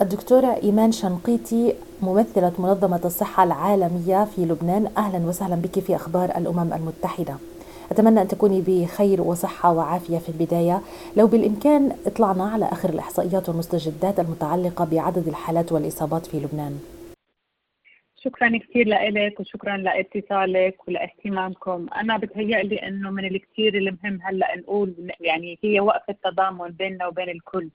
الدكتورة إيمان شنقيطي ممثلة منظمة الصحة العالمية في لبنان. أهلا وسهلا بك في أخبار الأمم المتحدة. أتمنى أن تكوني بخير وصحة وعافية في البداية. لو بالإمكان اطلعنا على آخر الإحصائيات والمستجدات المتعلقة بعدد الحالات والإصابات في لبنان. شكرا كثير لك وشكرا لإتصالك ولإهتمامكم. أنا بتهيألي إنه من الكثير المهم هلأ نقول يعني هي وقفة تضامن بيننا وبين الكل.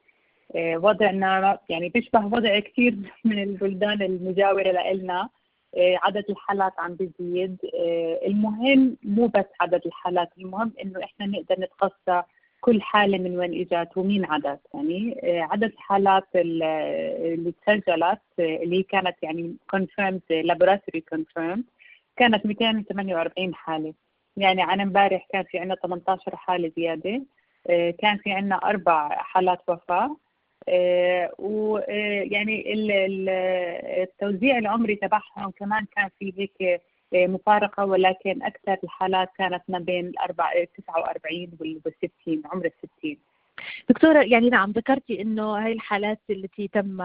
وضعنا يعني بيشبه وضع كثير من البلدان المجاورة لنا آه، عدد الحالات عم بيزيد. آه، المهم مو بس عدد الحالات المهم إنه إحنا نقدر نتقصى كل حالة من وين إجت ومين عدد يعني عدد الحالات اللي تسجلت اللي كانت يعني confirmed laboratory confirmed كانت 248 حالة. يعني عن امبارح كان في عندنا 18 حالة زيادة كان في عندنا أربع حالات وفاة. آه، ويعني آه، التوزيع العمري تبعهم كمان كان في هيك آه، مفارقة ولكن أكثر الحالات كانت ما بين الأربع 49 وال 60 عمر ال 60 دكتورة يعني نعم ذكرتي إنه هاي الحالات التي تم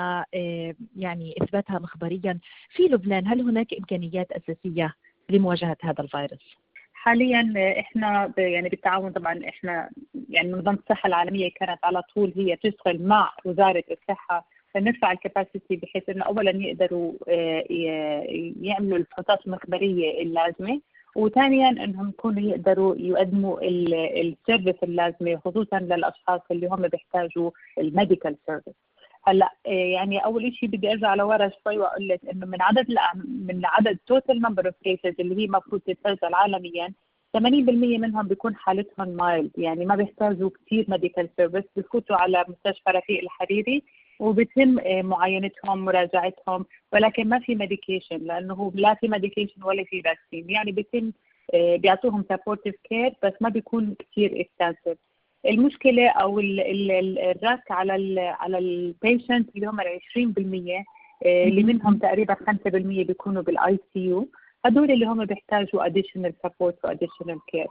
يعني إثباتها مخبريا في لبنان هل هناك إمكانيات أساسية لمواجهة هذا الفيروس؟ حاليا إحنا يعني بالتعاون طبعا إحنا يعني منظمة الصحة العالمية كانت على طول هي تشتغل مع وزارة الصحة لنرفع الكباسيتي بحيث إنه اولا يقدروا آه، يعملوا الفحوصات المخبرية اللازمة وثانيا إنهم يكونوا يقدروا يقدموا السيرفيس اللازمة خصوصا للأشخاص اللي هم بيحتاجوا ال medical service هلا آه، يعني أول شيء بدي أرجع لورا شوي وأقول لك إنه من عدد من عدد total number of cases اللي هي المفروض تتسجل عالميا 80% منهم بيكون حالتهم mild يعني ما بيحتاجوا كثير medical service بفوتوا على مستشفى رفيق الحريري وبيتم آه، معاينتهم مراجعتهم ولكن ما في medication لأنه لا في medication ولا في vaccine يعني بيتم آه، بيعطوهم supportive care بس ما بيكون كثير extensive المشكلة أو ال risk على ال على patient اللي هم ال 20% آه، اللي منهم تقريبا 5% بيكونوا بال ICU هدول اللي هم بيحتاجوا additional support و additional care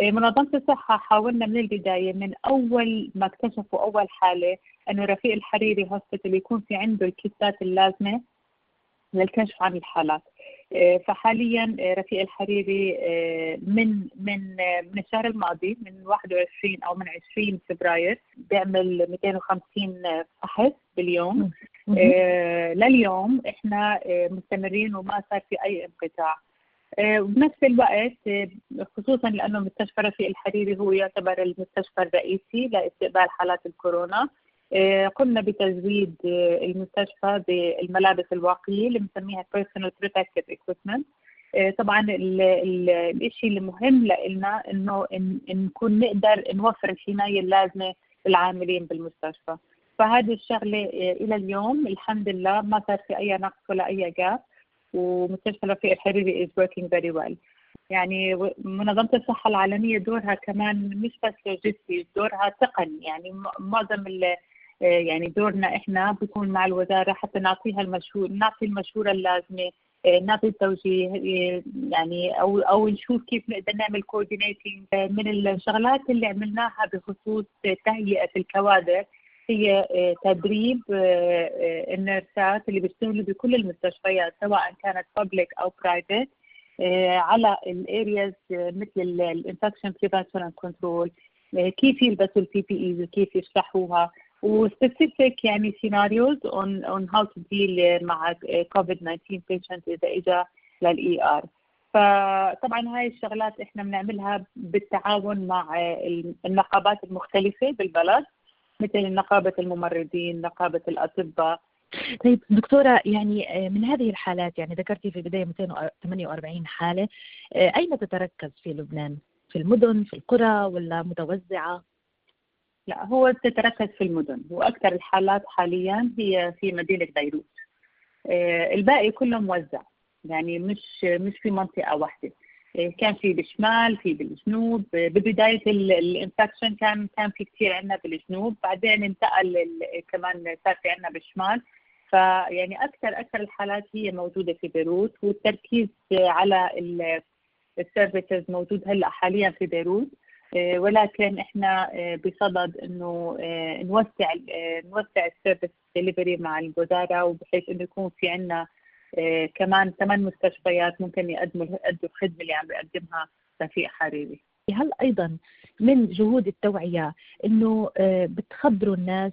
منظمة الصحة حاولنا من البداية من أول ما اكتشفوا أول حالة أنه رفيق الحريري Hospital يكون في عنده الكيتات اللازمة للكشف عن الحالات. فحاليا آه، رفيق الحريري آه، من من من الشهر الماضي من 21 أو من 20 فبراير بيعمل 250 فحص باليوم. لليوم إحنا مستمرين وما صار في أي انقطاع. وبنفس الوقت خصوصا لأنه مستشفى رفيق الحريري هو يعتبر المستشفى الرئيسي لإستقبال حالات الكورونا. آه، قمنا بتزويد آه، المستشفى بالملابس الواقية اللي بنسميها personal protective equipment. آه، طبعا الشيء المهم لنا إنه نكون نقدر نوفر الحماية اللازمة للعاملين بالمستشفى. فهذه الشغلة إلى اليوم الحمد لله ما صار في أي نقص ولا أي جاب ومستشفى رفيق الحريري is working very well. يعني منظمة الصحة العالمية دورها كمان مش بس لوجستي دورها تقني. يعني معظم آه، يعني دورنا إحنا بيكون مع الوزارة حتى نعطيها المشهور نعطي المشورة اللازمة آه، نعطي التوجيه آه، يعني أو أو نشوف كيف نقدر نعمل coordinating من الشغلات اللي عملناها بخصوص تهيئة الكوادر. هي تدريب ال nurseات اللي بيشتغلوا بكل المستشفيات سواء كانت public أو private على ال areas مثل ال infection prevention and control كيف يلبسوا ال PPEs وكيف يشرحوها. و specific يعني scenarios on on how to deal مع كوفيد 19 patient إذا اجى لل ER فطبعا هاي الشغلات إحنا بنعملها بالتعاون مع النقابات المختلفة بالبلد مثل نقابة الممرضين نقابة الأطباء طيب دكتورة يعني من هذه الحالات يعني ذكرتي في البداية 248 حالة أين تتركز في لبنان؟ في المدن في القرى ولا متوزعة؟ لا هو تتركز في المدن وأكثر الحالات حاليا هي في مدينة بيروت. آه، الباقي كله موزع يعني مش مش في منطقة واحدة. آه، كان في بالشمال في بالجنوب. ببداية ال infection كان كان في كثير عندنا بالجنوب. بعدين انتقل كمان صار في عندنا بالشمال. فيعني أكثر أكثر الحالات هي موجودة في بيروت والتركيز على ال services موجود هلأ حاليا في بيروت. ولكن إحنا بصدد إنه نوسع نوسع ال service delivery مع الوزارة وبحيث إنه يكون في عندنا كمان ثمان مستشفيات ممكن يقدموا يقدموا الخدمة اللي عم بيقدمها رفيق حريري. هل أيضا من جهود التوعية إنه بتخبروا الناس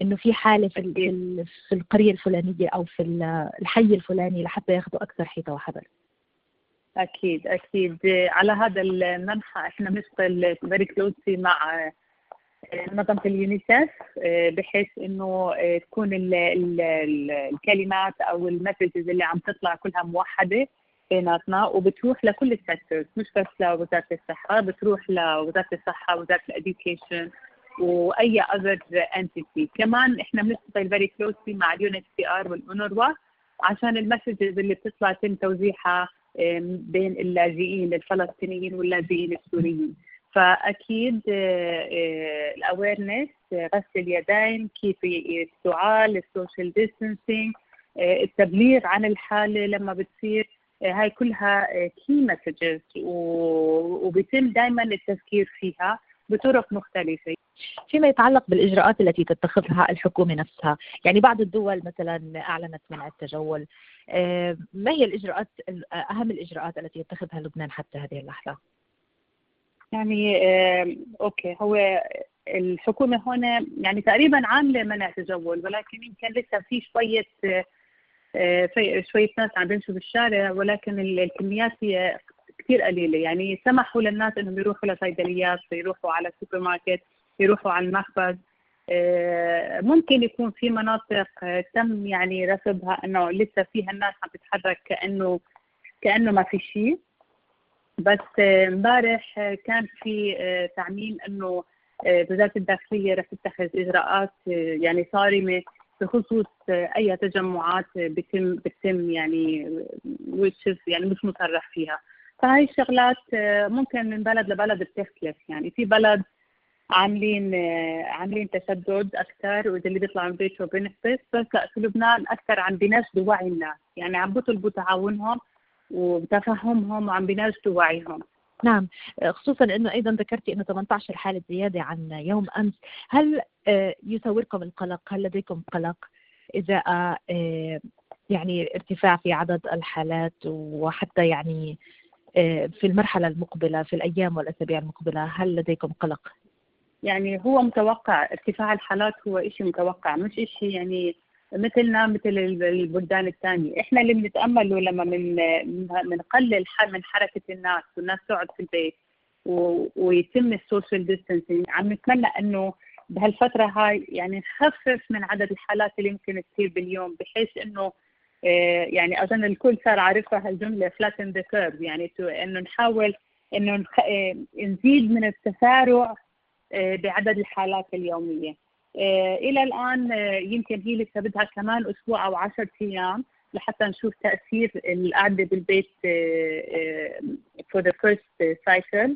إنه في حالة في في القرية الفلانية أو في الحي الفلاني لحتى ياخذوا أكثر حيطة وحذر أكيد أكيد. على هذا المنحى إحنا بنشتغل very closely مع منظمة اليونيسف بحيث إنه تكون ال ال الكلمات أو ال messages اللي عم تطلع كلها موحدة بيناتنا وبتروح لكل ال sectors مش بس لوزارة الصحة بتروح لوزارة الصحة وزارة ال education وأي other entity كمان إحنا بنشتغل very closely مع ال UNHCR والأونروا عشان ال messages اللي بتطلع يتم توزيعها بين اللاجئين الفلسطينيين واللاجئين السوريين. فأكيد ال awareness غسل اليدين كيف السؤال ال social distancing التبليغ عن الحالة لما بتصير. هاي كلها key messages وبيتم دائما التذكير فيها. بطرق مختلفة. فيما يتعلق بالإجراءات التي تتخذها الحكومة نفسها. يعني بعض الدول مثلا أعلنت منع التجول. ما هي الإجراءات أهم الإجراءات التي يتخذها لبنان حتى هذه اللحظة؟ يعني okay. هو الحكومة هون يعني تقريبا عاملة منع تجول ولكن يمكن لسه في شوية شوية ناس عم بيمشوا بالشارع ولكن الكميات هي كثير قليلة. يعني سمحوا للناس إنهم يروحوا لصيدليات يروحوا على السوبر ماركت يروحوا على المخبز. ممكن يكون في مناطق تم يعني رصدها إنه لسه فيها الناس عم تتحرك كأنه كأنه ما في شيء. بس امبارح كان في تعميم إنه وزارة الداخلية رح تتخذ إجراءات يعني صارمة بخصوص أي تجمعات بتم بتم يعني يعني مش مصرح فيها. فهي الشغلات ممكن من بلد لبلد بتختلف. يعني في بلد عاملين عاملين تشدد أكثر وإذا اللي بيطلع من بيته بينحبس بس لا في لبنان أكثر عم بيناشدوا وعي الناس. يعني عم بيطلبوا تعاونهم وتفهمهم وعم بيناشدوا وعيهم. نعم. خصوصا إنه أيضا ذكرتي إنه 18 حالة زيادة عن يوم أمس. هل يسوركم القلق؟ هل لديكم قلق؟ إذا يعني ارتفاع في عدد الحالات وحتى يعني في المرحلة المقبلة في الأيام والأسابيع المقبلة هل لديكم قلق؟ يعني هو متوقع ارتفاع الحالات هو شيء متوقع مش شيء يعني مثلنا مثل البلدان الثانية. إحنا اللي بنتأمله لما من بنقلل من حركة الناس والناس تقعد في البيت ويتم ال social distancing عم نتمنى إنه بهالفترة هاي يعني نخفف من عدد الحالات اللي يمكن تصير باليوم بحيث إنه يعني أظن الكل صار عارفها هالجملة flatten the curve يعني إنه نحاول إنه نخ... نزيد من التسارع بعدد الحالات اليومية. إلى الآن يمكن هي لسه بدها كمان أسبوع أو 10 أيام لحتى نشوف تأثير القعده بالبيت for the first cycle.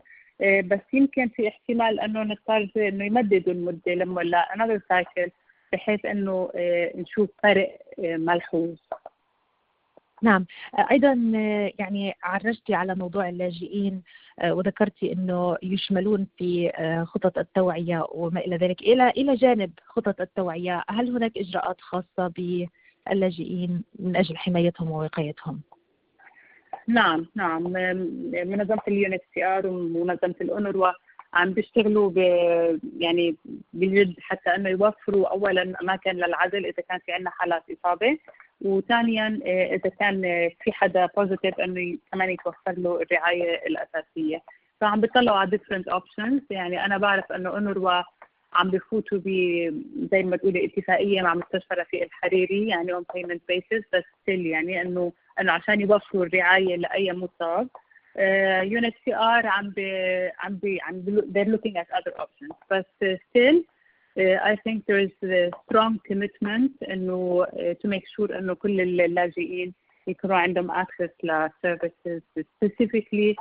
بس يمكن في احتمال إنه نضطر إنه يمددوا المدة لما ل another cycle بحيث إنه نشوف فرق ملحوظ. نعم. أيضا يعني عرجتي على موضوع اللاجئين وذكرتي إنه يشملون في خطط التوعية وما إلى ذلك. إلى إلى جانب خطط التوعية هل هناك إجراءات خاصة باللاجئين من أجل حمايتهم ووقايتهم؟ نعم نعم. منظمة ال UNHCR ومنظمة الأونروا عم بيشتغلوا ب يعني بجد حتى إنه يوفروا اولا أماكن للعزل إذا كان في عندنا حالات إصابة. وثانيا إذا كان في حدا positive إنه كمان يتوفر له الرعاية الأساسية. فعم بيطلعوا على different options. يعني أنا بعرف إنه أونروا عم بفوتوا ب زي ما تقولي اتفاقية مع مستشفى رفيق الحريري يعني on payment basis بس still يعني إنه إنه عشان يوفروا الرعاية لأي مصاب. UNHCR عم بي عم بي عم they're looking at other options. بس still uh, I think there is a strong commitment uh, to make sure انه كل اللاجئين يكونوا عندهم access ل services specifically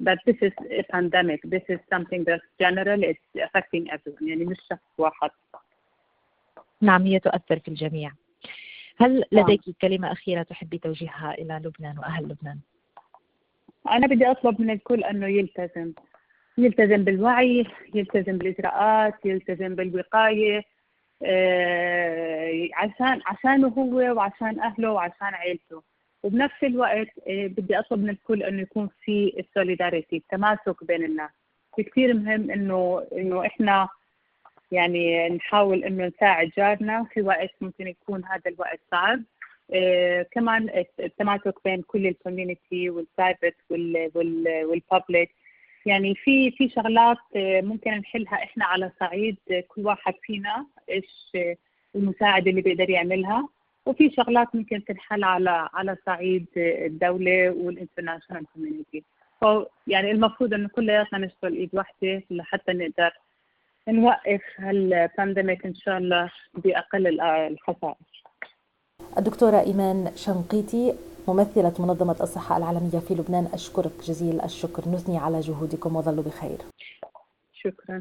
that this is a pandemic this is something that's general it's affecting everyone يعني مش شخص واحد نعم هي تؤثر في الجميع هل لديك كلمة أخيرة تحبي توجيهها إلى لبنان وأهل لبنان؟ أنا بدي أطلب من الكل أنه يلتزم يلتزم بالوعي يلتزم بالإجراءات يلتزم بالوقاية آه، عشان عشانه هو وعشان أهله وعشان عيلته. وبنفس الوقت آه، بدي أطلب من الكل إنه يكون في السوليداريتي التماسك بين الناس. كثير مهم إنه إنه إحنا يعني نحاول إنه نساعد جارنا في وقت ممكن يكون هذا الوقت صعب. آه، كمان التماسك بين كل ال community وال private وال public يعني في في شغلات آه، ممكن نحلها إحنا على صعيد كل واحد فينا إيش المساعدة اللي بيقدر يعملها. وفي شغلات ممكن تنحل على على صعيد الدولة وال international community يعني المفروض إنه كلياتنا نشتغل إيد واحدة لحتى نقدر نوقف هال pandemic إن شاء الله بأقل الخسائر. الدكتورة إيمان شنقيطي ممثلة منظمة الصحة العالمية في لبنان أشكرك جزيل الشكر. نثني على جهودكم وظلوا بخير. شكرا.